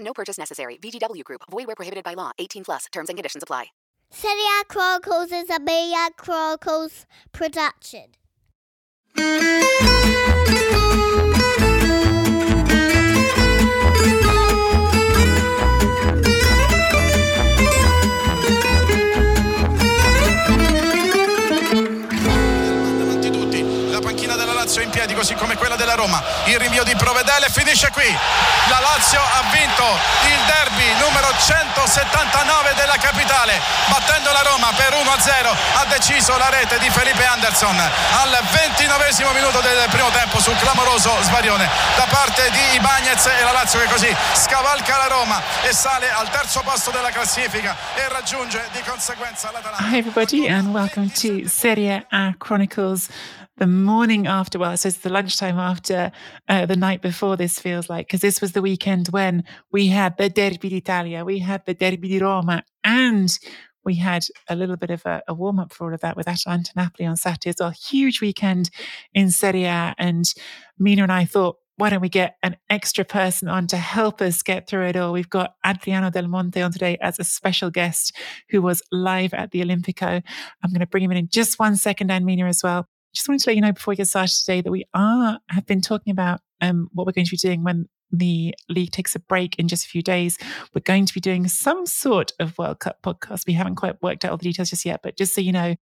No purchase necessary. VGW Group. Void where prohibited by law. 18 plus. Terms and conditions apply. A Chronicles is a Media Chronicles production. Così come quella della Roma, il rinvio di Provedele finisce qui, la Lazio ha vinto il derby numero 179 della capitale, battendo la Roma per 1-0, ha deciso la rete di Felipe Anderson al 29 minuto del primo tempo sul clamoroso sbarione da parte di Ibagnez e la Lazio che così scavalca la Roma e sale al terzo posto della classifica e raggiunge di conseguenza l'Atalanta. Hi, everybody, and welcome to Serie A Chronicles. The morning after, well, I suppose the lunchtime after uh, the night before this feels like, because this was the weekend when we had the Derby d'Italia, we had the Derby di Roma, and we had a little bit of a, a warm up for all of that with Atalanta Napoli on Saturday as well. Huge weekend in Serie A. And Mina and I thought, why don't we get an extra person on to help us get through it all? We've got Adriano Del Monte on today as a special guest who was live at the Olimpico. I'm going to bring him in in just one second, and Mina as well. Just wanted to let you know before we get started today that we are have been talking about um, what we're going to be doing when the league takes a break in just a few days. We're going to be doing some sort of World Cup podcast. We haven't quite worked out all the details just yet, but just so you know,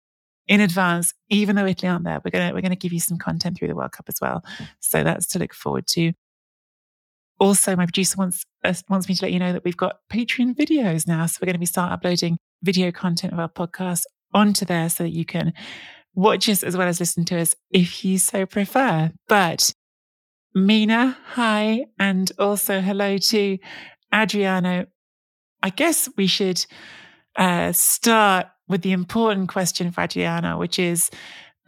in advance, even though Italy aren't there, we're gonna we're gonna give you some content through the World Cup as well. So that's to look forward to. Also, my producer wants uh, wants me to let you know that we've got Patreon videos now, so we're going to be start uploading video content of our podcast onto there so that you can watch us as well as listen to us if you so prefer. But Mina, hi, and also hello to Adriano. I guess we should uh, start with the important question for Adriano, which is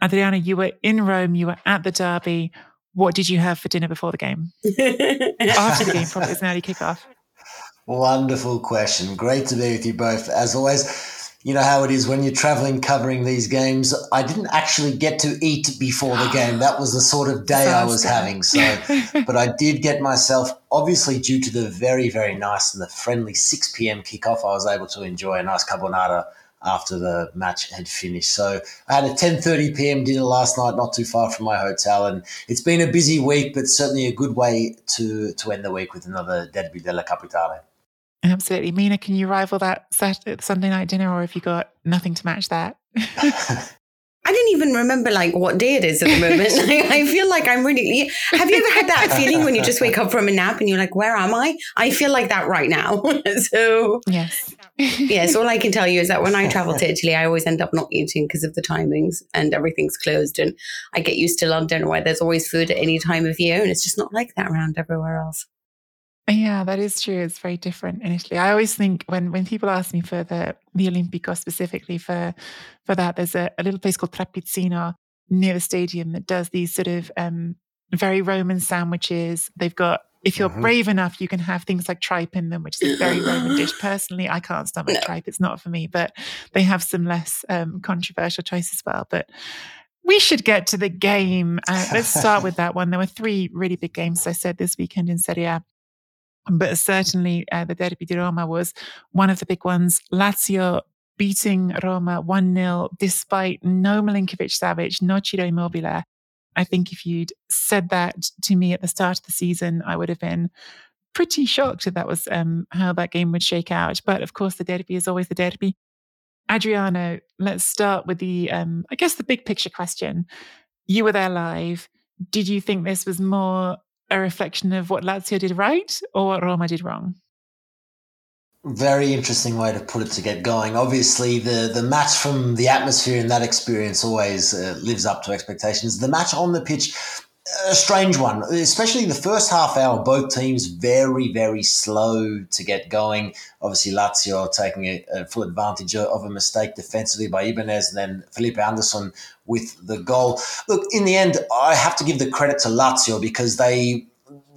Adriano, you were in Rome, you were at the derby. What did you have for dinner before the game? After the game, probably was an early kickoff. Wonderful question. Great to be with you both. As always, you know how it is when you're traveling covering these games. I didn't actually get to eat before the game. That was the sort of day I was having. So, but I did get myself, obviously, due to the very, very nice and the friendly 6 p.m. kickoff, I was able to enjoy a nice carbonara after the match had finished. So I had a 10:30 p.m. dinner last night, not too far from my hotel, and it's been a busy week, but certainly a good way to to end the week with another Derby della Capitale. Absolutely. Mina, can you rival that Saturday, Sunday night dinner, or have you got nothing to match that? I don't even remember like what day it is at the moment. Like, I feel like I'm really. Have you ever had that feeling when you just wake up from a nap and you're like, "Where am I?" I feel like that right now. so yes, yes. All I can tell you is that when I travel to Italy, I always end up not eating because of the timings and everything's closed. And I get used to London where there's always food at any time of year, and it's just not like that around everywhere else. Yeah, that is true. It's very different in Italy. I always think when when people ask me for the the Olimpico specifically for for that, there's a, a little place called Trapizzino near the stadium that does these sort of um, very Roman sandwiches. They've got if you're mm-hmm. brave enough, you can have things like tripe in them, which is a very Roman dish. Personally, I can't stomach no. tripe; it's not for me. But they have some less um, controversial choices as well. But we should get to the game. Uh, let's start with that one. There were three really big games, I said, this weekend in Serie A. But certainly uh, the Derby di Roma was one of the big ones. Lazio beating Roma 1 0 despite no Milinkovic Savic, no Ciro Immobile. I think if you'd said that to me at the start of the season, I would have been pretty shocked that that was um, how that game would shake out. But of course, the derby is always the derby. Adriano, let's start with the, um, I guess, the big picture question. You were there live. Did you think this was more a reflection of what Lazio did right or what Roma did wrong? Very interesting way to put it to get going. Obviously, the, the match from the atmosphere and that experience always uh, lives up to expectations. The match on the pitch, a strange one, especially the first half hour. Both teams very, very slow to get going. Obviously, Lazio taking a, a full advantage of a mistake defensively by Ibanez, and then Felipe Anderson with the goal. Look, in the end, I have to give the credit to Lazio because they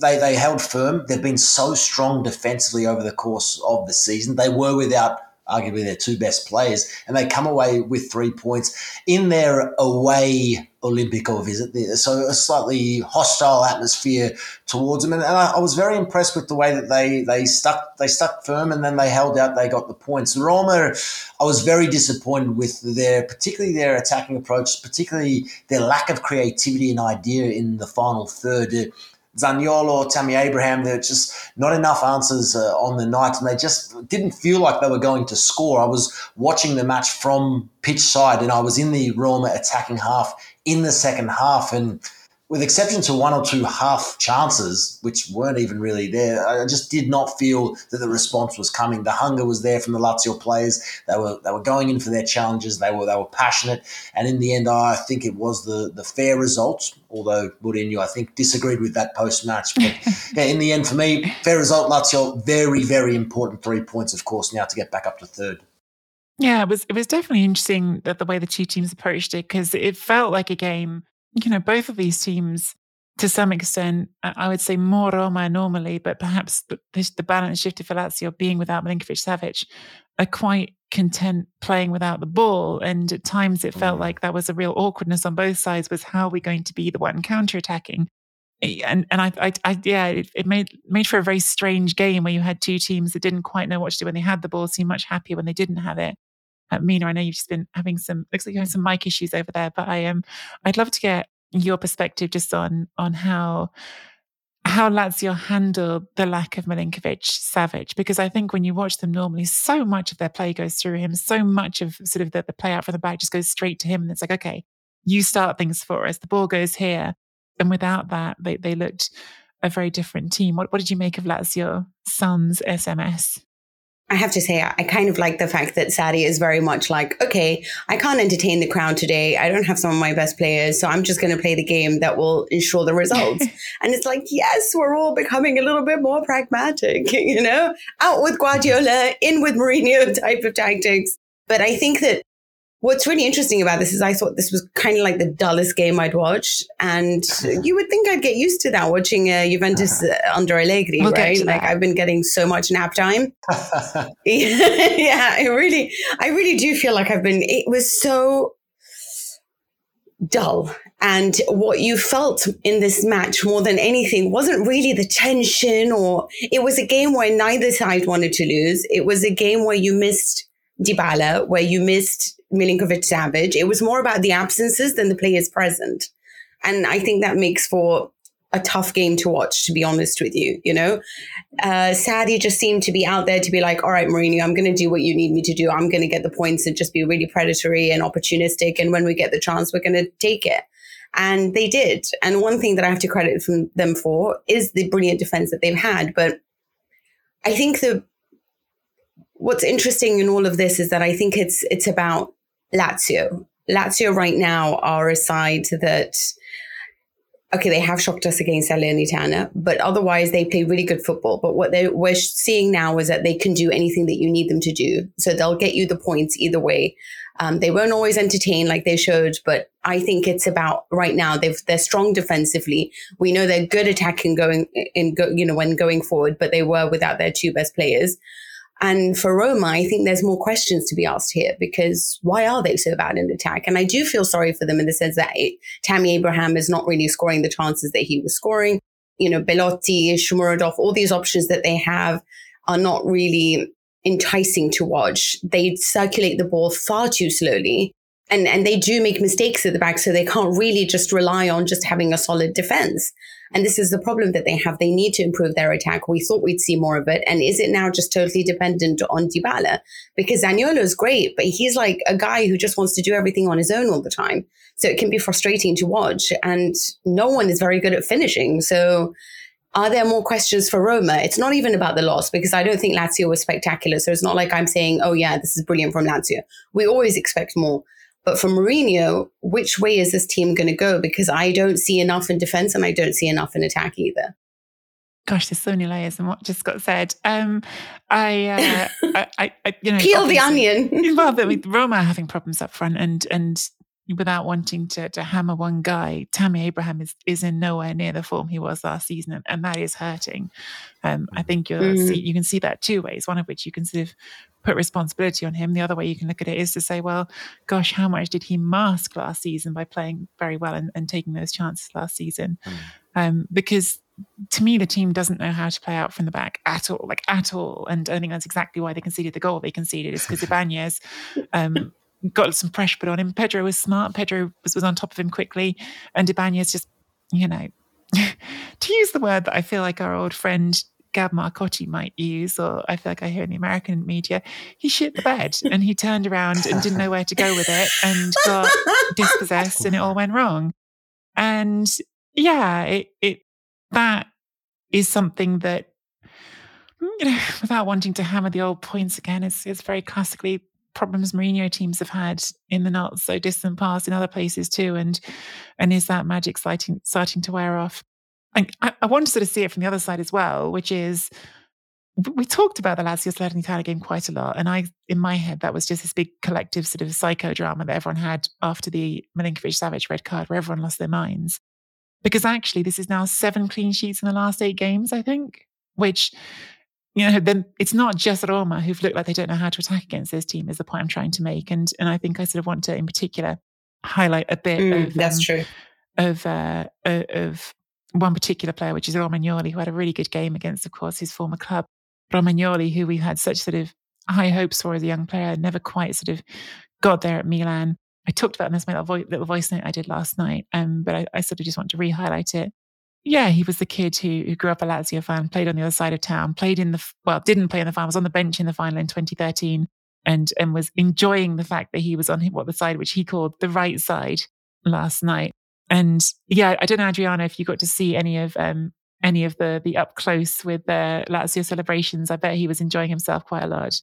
they, they held firm. They've been so strong defensively over the course of the season. They were without arguably their two best players, and they come away with three points in their away Olimpico visit. So a slightly hostile atmosphere towards them, and, I, was very impressed with the way that they they stuck they stuck firm, and then they held out. They got the points. Roma, I was very disappointed with their particularly their attacking approach, particularly their lack of creativity and idea in the final third. Zaniolo, Tammy Abraham, there just not enough answers uh, on the night, and they just didn't feel like they were going to score. I was watching the match from pitch side, and I was in the Roma attacking half in the second half, and with exception to one or two half chances, which weren't even really there, I just did not feel that the response was coming. The hunger was there from the Lazio players. They were they were going in for their challenges. They were they were passionate, and in the end, I think it was the the fair result. Although Mourinho, I think, disagreed with that post match. But yeah, in the end, for me, fair result. Lazio, very very important three points, of course, now to get back up to third. Yeah, it was it was definitely interesting that the way the two teams approached it because it felt like a game you know, both of these teams, to some extent, I would say more Roma normally, but perhaps the, the balance shifted for Lazio being without Milinkovic Savic, are quite content playing without the ball. And at times it felt mm. like that was a real awkwardness on both sides was how are we going to be the one counterattacking? And and I, I, I yeah, it, it, made made for a very strange game where you had two teams that didn't quite know what to do when they had the ball, seemed much happier when they didn't have it. Uh, Mina, I know you've just been having some looks like you have some mic issues over there, but I um, I'd love to get your perspective just on on how how Lazio handled the lack of Milinkovic Savic because I think when you watch them normally, so much of their play goes through him, so much of sort of the, the play out from the back just goes straight to him, and it's like okay, you start things for us. The ball goes here, and without that, they they looked a very different team. What what did you make of Lazio Son's SMS? I have to say, I kind of like the fact that Sarri is very much like, okay, I can't entertain the crowd today. I don't have some of my best players. So I'm just going to play the game that will ensure the results. and it's like, yes, we're all becoming a little bit more pragmatic, you know, out with Guardiola, in with Mourinho type of tactics. But I think that What's really interesting about this is I thought this was kind of like the dullest game I'd watched. And you would think I'd get used to that watching uh, Juventus uh, under Allegri, we'll right? Like I've been getting so much nap time. yeah, I really, I really do feel like I've been, it was so dull. And what you felt in this match more than anything wasn't really the tension or it was a game where neither side wanted to lose. It was a game where you missed Dybala, where you missed Milinkovic Savic. It was more about the absences than the players present. And I think that makes for a tough game to watch, to be honest with you. You know, uh, Sarri just seemed to be out there to be like, all right, Mourinho, I'm going to do what you need me to do. I'm going to get the points and just be really predatory and opportunistic. And when we get the chance, we're going to take it. And they did. And one thing that I have to credit them for is the brilliant defense that they've had. But I think the what's interesting in all of this is that I think it's it's about Lazio. Lazio right now are a side that okay, they have shocked us against Salernitana, but otherwise they play really good football. But what they we're seeing now is that they can do anything that you need them to do. So they'll get you the points either way. Um, they won't always entertain like they should, but I think it's about right now. They've they're strong defensively. We know they're good attacking going in, go, you know, when going forward, but they were without their two best players. And for Roma, I think there's more questions to be asked here because why are they so bad in attack? And I do feel sorry for them in the sense that it, Tammy Abraham is not really scoring the chances that he was scoring. You know, Belotti, Shomurodov, all these options that they have are not really enticing to watch. They circulate the ball far too slowly. And, and they do make mistakes at the back, so they can't really just rely on just having a solid defense. And this is the problem that they have. They need to improve their attack. We thought we'd see more of it. And is it now just totally dependent on Dybala? Because Zaniolo is great, but he's like a guy who just wants to do everything on his own all the time. So it can be frustrating to watch. And no one is very good at finishing. So are there more questions for Roma? It's not even about the loss because I don't think Lazio was spectacular. So it's not like I'm saying, oh, yeah, this is brilliant from Lazio. We always expect more. But for Mourinho, which way is this team going to go? Because I don't see enough in defense and I don't see enough in attack either. Gosh, there's so many layers in what just got said. Um, I, uh, I, I, you know, peel the onion. well, with Roma having problems up front, and and without wanting to to hammer one guy, Tammy Abraham is is in nowhere near the form he was last season, and, and that is hurting. Um, I think you mm. see, you can see that two ways. One of which you can sort of put responsibility on him. The other way you can look at it is to say, well, gosh, how much did he mask last season by playing very well and, and taking those chances last season? Mm. Um, because to me, the team doesn't know how to play out from the back at all, like at all. And I think that's exactly why they conceded the goal they conceded is because Ibanez um, got some pressure put on him. Pedro was smart. Pedro was, was on top of him quickly. And Ibanez just, you know, to use the word that I feel like our old friend Gab Marcotti might use, or I feel like I hear in the American media, he shit the bed and he turned around and didn't know where to go with it and got dispossessed and it all went wrong. And yeah, it, it that is something that you know, without wanting to hammer the old points again, it's it's very classically problems Mourinho teams have had in the not so distant past in other places too. And and is that magic starting starting to wear off? And I, I want to sort of see it from the other side as well, which is we talked about the Lazio Salernitana game quite a lot. And I, in my head, that was just this big collective sort of psychodrama that everyone had after the Milinkovic Savic red card, where everyone lost their minds. Because actually, this is now seven clean sheets in the last eight games, I think, which, you know, then it's not just Roma who've looked like they don't know how to attack against this team, is the point I'm trying to make. And and I think I sort of want to, in particular, highlight a bit mm, of that's um, true of uh, of one particular player, which is Romagnoli, who had a really good game against, of course, his former club. Romagnoli, who we had such sort of high hopes for as a young player, never quite sort of got there at Milan. I talked about this in my little voice note I did last night, um, but I, I, sort of just want to re-highlight it. Yeah, he was the kid who, who grew up a Lazio fan, played on the other side of town, played in the well, didn't play in the final, was on the bench in the final in 2013, and and was enjoying the fact that he was on what the side which he called the right side last night. And yeah, I don't know, Adriano, if you got to see any of um, any of the the up close with the Lazio celebrations. I bet he was enjoying himself quite a lot.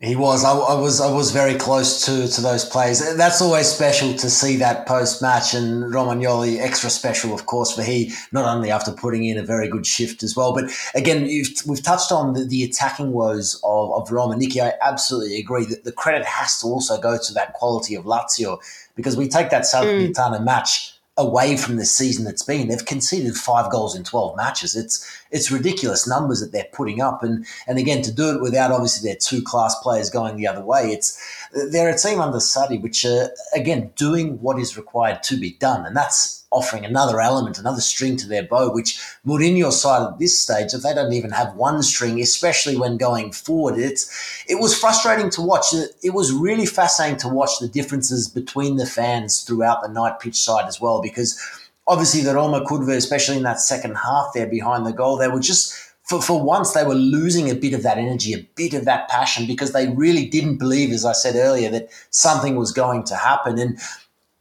He was. I, I, was. I was very close to to those plays. That's always special to see that post match, and Romagnoli extra special, of course, for he not only after putting in a very good shift as well, but again, we've touched on the, the attacking woes of, of Roma. Nikki, I absolutely agree that the credit has to also go to that quality of Lazio because we take that Salernitana mm. match away from the season that's been. They've conceded five goals in 12 matches. It's it's ridiculous numbers that they're putting up. And and again, to do it without obviously their two class players going the other way, it's they're a team under Sarri, which are, again, doing what is required to be done. And that's offering another element, another string to their bow, which Mourinho's side at this stage, if they don't even have one string, especially when going forward, it's it was frustrating to watch. It was really fascinating to watch the differences between the fans throughout the night pitch side as well, because obviously the Roma Curva, especially in that second half there behind the goal, they were just for, for once they were losing a bit of that energy, a bit of that passion, because they really didn't believe, as I said earlier, that something was going to happen. And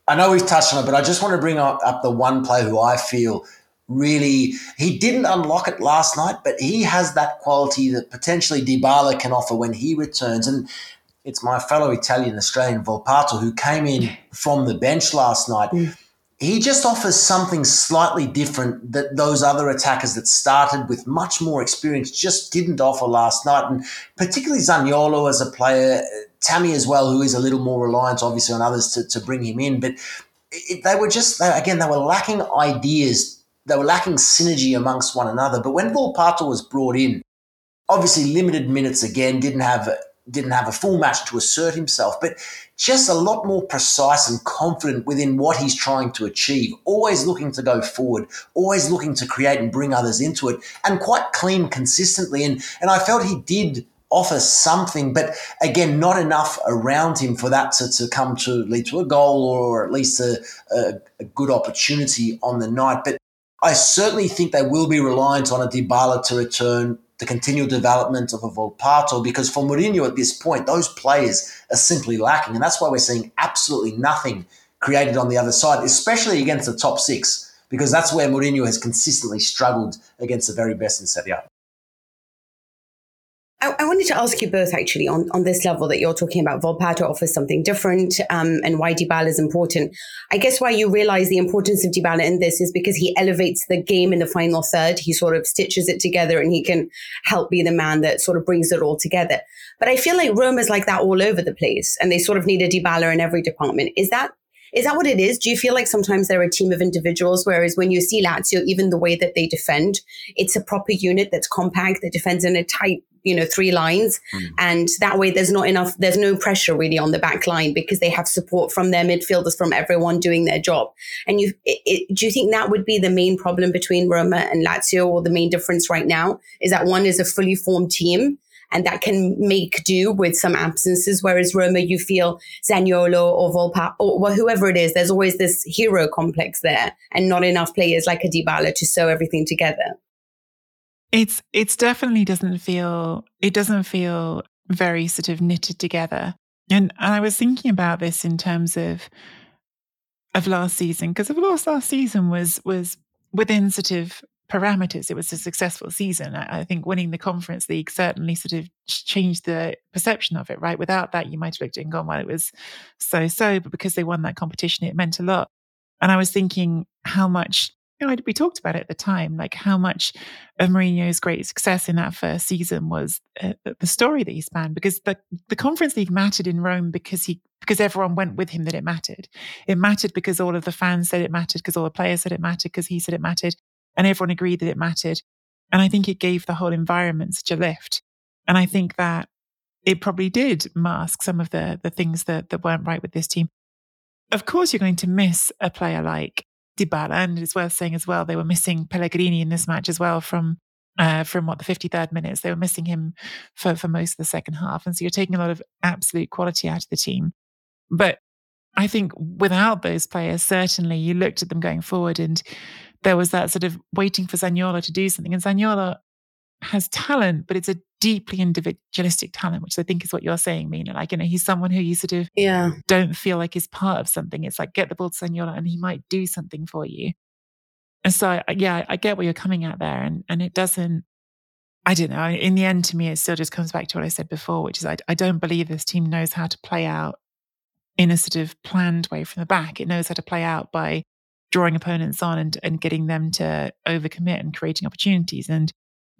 I know we've touched on it, but I just want to bring up, the one player who I feel really he didn't unlock it last night, but he has that quality that potentially Dybala can offer when he returns. And it's my fellow Italian Australian Volpato who came in from the bench last night. Mm. He just offers something slightly different that those other attackers that started with much more experience just didn't offer last night. And particularly Zaniolo as a player, Tammy as well, who is a little more reliant, obviously, on others to, to bring him in. But it, they were just, they, again, they were lacking ideas. They were lacking synergy amongst one another. But when Volpato was brought in, obviously limited minutes again, didn't have didn't have a full match to assert himself, but just a lot more precise and confident within what he's trying to achieve, always looking to go forward, always looking to create and bring others into it, and quite clean consistently. And, and I felt he did offer something, but again, not enough around him for that to, to come to lead to a goal or at least a, a, a good opportunity on the night. But I certainly think they will be reliant on a Dybala to return the continual development of a Volpato because for Mourinho at this point, those players are simply lacking. And that's why we're seeing absolutely nothing created on the other side, especially against the top six, because that's where Mourinho has consistently struggled against the very best in Serie A. I, I, wanted to ask you both actually on, on this level that you're talking about. Volpato offers something different um, and why Dybala is important. I guess why you realize the importance of Dybala in this is because he elevates the game in the final third. He sort of stitches it together and he can help be the man that sort of brings it all together. But I feel like Rome is like that all over the place and they sort of need a Dybala in every department. Is that is that what it is? Do you feel like sometimes they're a team of individuals, whereas when you see Lazio, even the way that they defend, it's a proper unit that's compact, that defends in a tight, you know, three lines. Mm. And that way there's not enough, there's no pressure really on the back line because they have support from their midfielders, from everyone doing their job. And you, it, it, do you think that would be the main problem between Roma and Lazio or the main difference right now? Is that one is a fully formed team and that can make do with some absences. Whereas Roma, you feel Zaniolo or Volpa or whoever it is, there's always this hero complex there, and not enough players like a Dybala to sew everything together. It's it's definitely doesn't feel it doesn't feel very sort of knitted together. And, and I was thinking about this in terms of of last season because of course last season was was within sort of parameters, it was a successful season. I, I, think winning the Conference League certainly sort of changed the perception of it, right? Without that, you might have looked at it and gone, well, it was so so, but because they won that competition, it meant a lot. And I was thinking how much, you know, we talked about it at the time, like how much of Mourinho's great success in that first season was uh, the story that he spanned, because the, the Conference League mattered in Rome because he because everyone went with him that it mattered. It mattered because all of the fans said it mattered, because all the players said it mattered, because he said it mattered and everyone agreed that it mattered. And I think it gave the whole environment such a lift. And I think that it probably did mask some of the the things that that weren't right with this team. Of course, you're going to miss a player like Dybala, and it's worth saying as well they were missing Pellegrini in this match as well from uh, from what the 53rd minutes. They were missing him for for most of the second half, and so you're taking a lot of absolute quality out of the team. But I think without those players, certainly you looked at them going forward and there was that sort of waiting for Zaniolo to do something. And Zaniolo has talent, but it's a deeply individualistic talent, which I think is what you're saying, Mina. Like, you know, he's someone who you sort of yeah. don't feel like is part of something. It's like get the ball to Zaniolo and he might do something for you. And so, yeah, I get where you're coming at there. And, and it doesn't, I don't know. In the end, to me, it still just comes back to what I said before, which is I, I don't believe this team knows how to play out in a sort of planned way from the back. It knows how to play out by drawing opponents on and, and getting them to overcommit and creating opportunities. And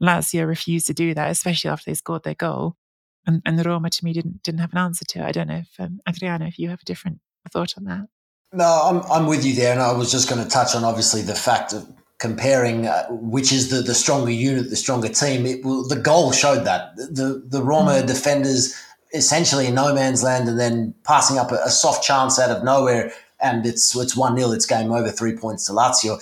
Lazio refused to do that, especially after they scored their goal. And, and the Roma to me didn't didn't have an answer to it. I don't know if um, Adriano, if you have a different thought on that. No, I'm I'm with you there, and I was just going to touch on obviously the fact of comparing uh, which is the the stronger unit, the stronger team. It the goal showed that the the Roma mm. defenders essentially in no man's land, and then passing up a, a soft chance out of nowhere and it's it's one 0 It's game over. Three points to Lazio.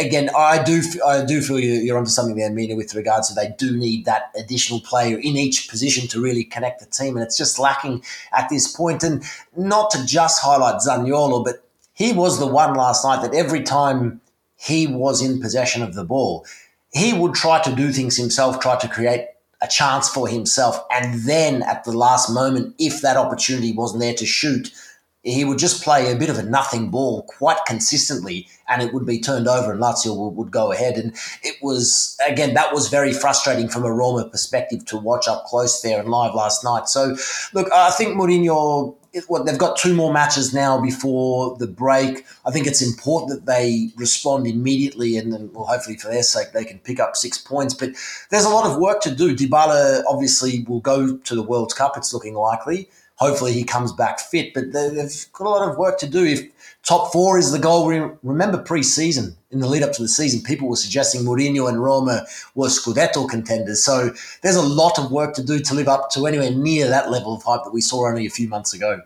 Again, I do I do feel you're onto something there, Mina, with regards to they do need that additional player in each position to really connect the team, and it's just lacking at this point. And not to just highlight Zaniolo, but he was the one last night that every time he was in possession of the ball, he would try to do things himself, try to create a chance for himself, and then at the last moment, if that opportunity wasn't there to shoot he would just play a bit of a nothing ball quite consistently and it would be turned over and Lazio would, would go ahead. And it was, again, that was very frustrating from a Roma perspective to watch up close there and live last night. So, look, I think Mourinho what they've got two more matches now before the break. I think it's important that they respond immediately, and then, well, hopefully for their sake, they can pick up six points. But there's a lot of work to do. Dybala obviously will go to the World Cup. It's looking likely. Hopefully he comes back fit, but they've got a lot of work to do. If top four is the goal, remember pre-season in the lead up to the season, people were suggesting Mourinho and Roma were Scudetto contenders. So there's a lot of work to do to live up to anywhere near that level of hype that we saw only a few months ago.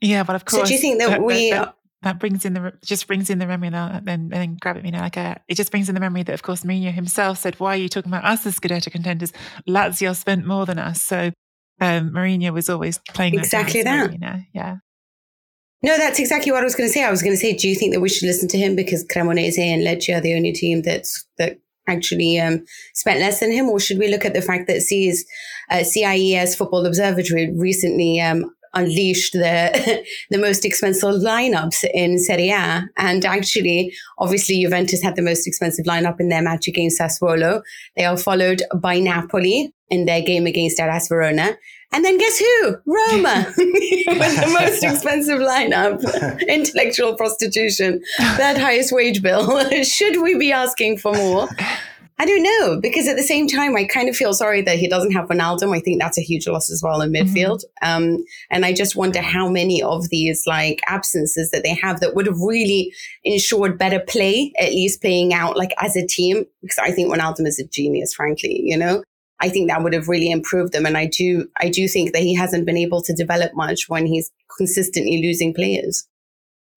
Yeah, but of course. So do you think that, that we? That, that, brings in the just brings in the memory now then then grab it me now like a, it just brings in the memory that of course Mourinho himself said why are you talking about us as Scudetto contenders Lazio spent more than us so um, Mourinho was always playing exactly that. Mourinho, yeah. No, that's exactly what I was going to say. I was going to say, do you think that we should listen to him because Cremonese and Lecce are the only team that's that actually um, spent less than him, or should we look at the fact that CIS, uh, CIES Football Observatory recently um, unleashed the the most expensive lineups in Serie A. And actually, obviously, Juventus had the most expensive lineup in their match against Sassuolo. They are followed by Napoli in their game against Hellas Verona. And then guess who? Roma with the most expensive lineup. Intellectual prostitution, that highest wage bill. Should we be asking for more? I don't know because at the same time, I kind of feel sorry that he doesn't have Wijnaldum. I think that's a huge loss as well in mm-hmm. midfield. Mm-hmm. Um, and I just wonder how many of these like absences that they have that would have really ensured better play, at least playing out like as a team. Because I think Wijnaldum is a genius, frankly. You know, I think that would have really improved them. And I do, I do think that he hasn't been able to develop much when he's consistently losing players.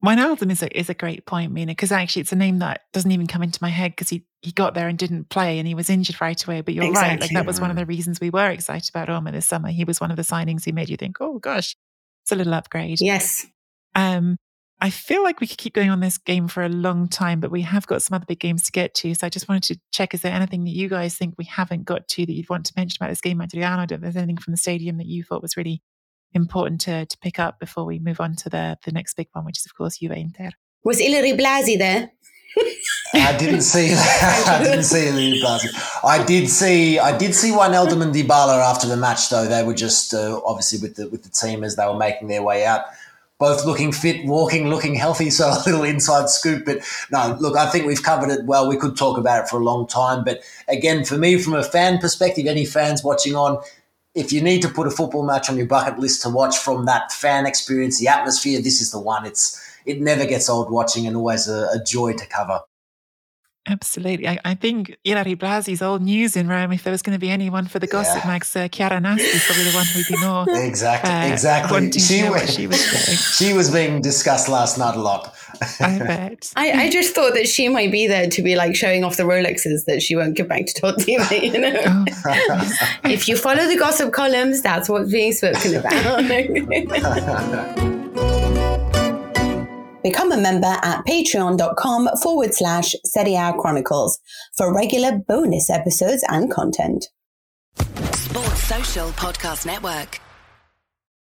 Wijnaldum is a, is a great point, Mina, because actually it's a name that doesn't even come into my head because he, he got there and didn't play and he was injured right away. But you're exactly. right. Like that was one of the reasons we were excited about Roma this summer. He was one of the signings who made you think, oh gosh, it's a little upgrade. Yes. Um, I feel like we could keep going on this game for a long time, but we have got some other big games to get to. So I just wanted to check is there anything that you guys think we haven't got to that you'd want to mention about this game, Adriano? If there's anything from the stadium that you thought was really important to, to pick up before we move on to the, the next big one, which is, of course, Juve Inter. Was Ilary Blasi there? I didn't see. I didn't see Ilary Blasi. I did see. I did see Wijnaldum and Dybala after the match, though. They were just uh, obviously with the with the team as they were making their way out both looking fit, walking, looking healthy. So a little inside scoop. But no, look, I think we've covered it well. We could talk about it for a long time. But again, for me, from a fan perspective, any fans watching on, if you need to put a football match on your bucket list to watch from that fan experience, the atmosphere, this is the one. It's it never gets old watching and always a, a joy to cover. Absolutely. I, I think Ilary Blasi's old news in Rome. If there was going to be anyone for the gossip yeah. mags, uh, Chiara Nasti probably the one who'd be more. exactly. Uh, exactly. She was, she was she was being discussed last night a lot. I bet. I, I, just thought that she might be there to be like showing off the Rolexes that she won't give back to Totti. You know, oh. if you follow the gossip columns, that's what's being spoken about. Become a member at patreon.com forward slash Serie A Chronicles for regular bonus episodes and content. Sports Social Podcast Network.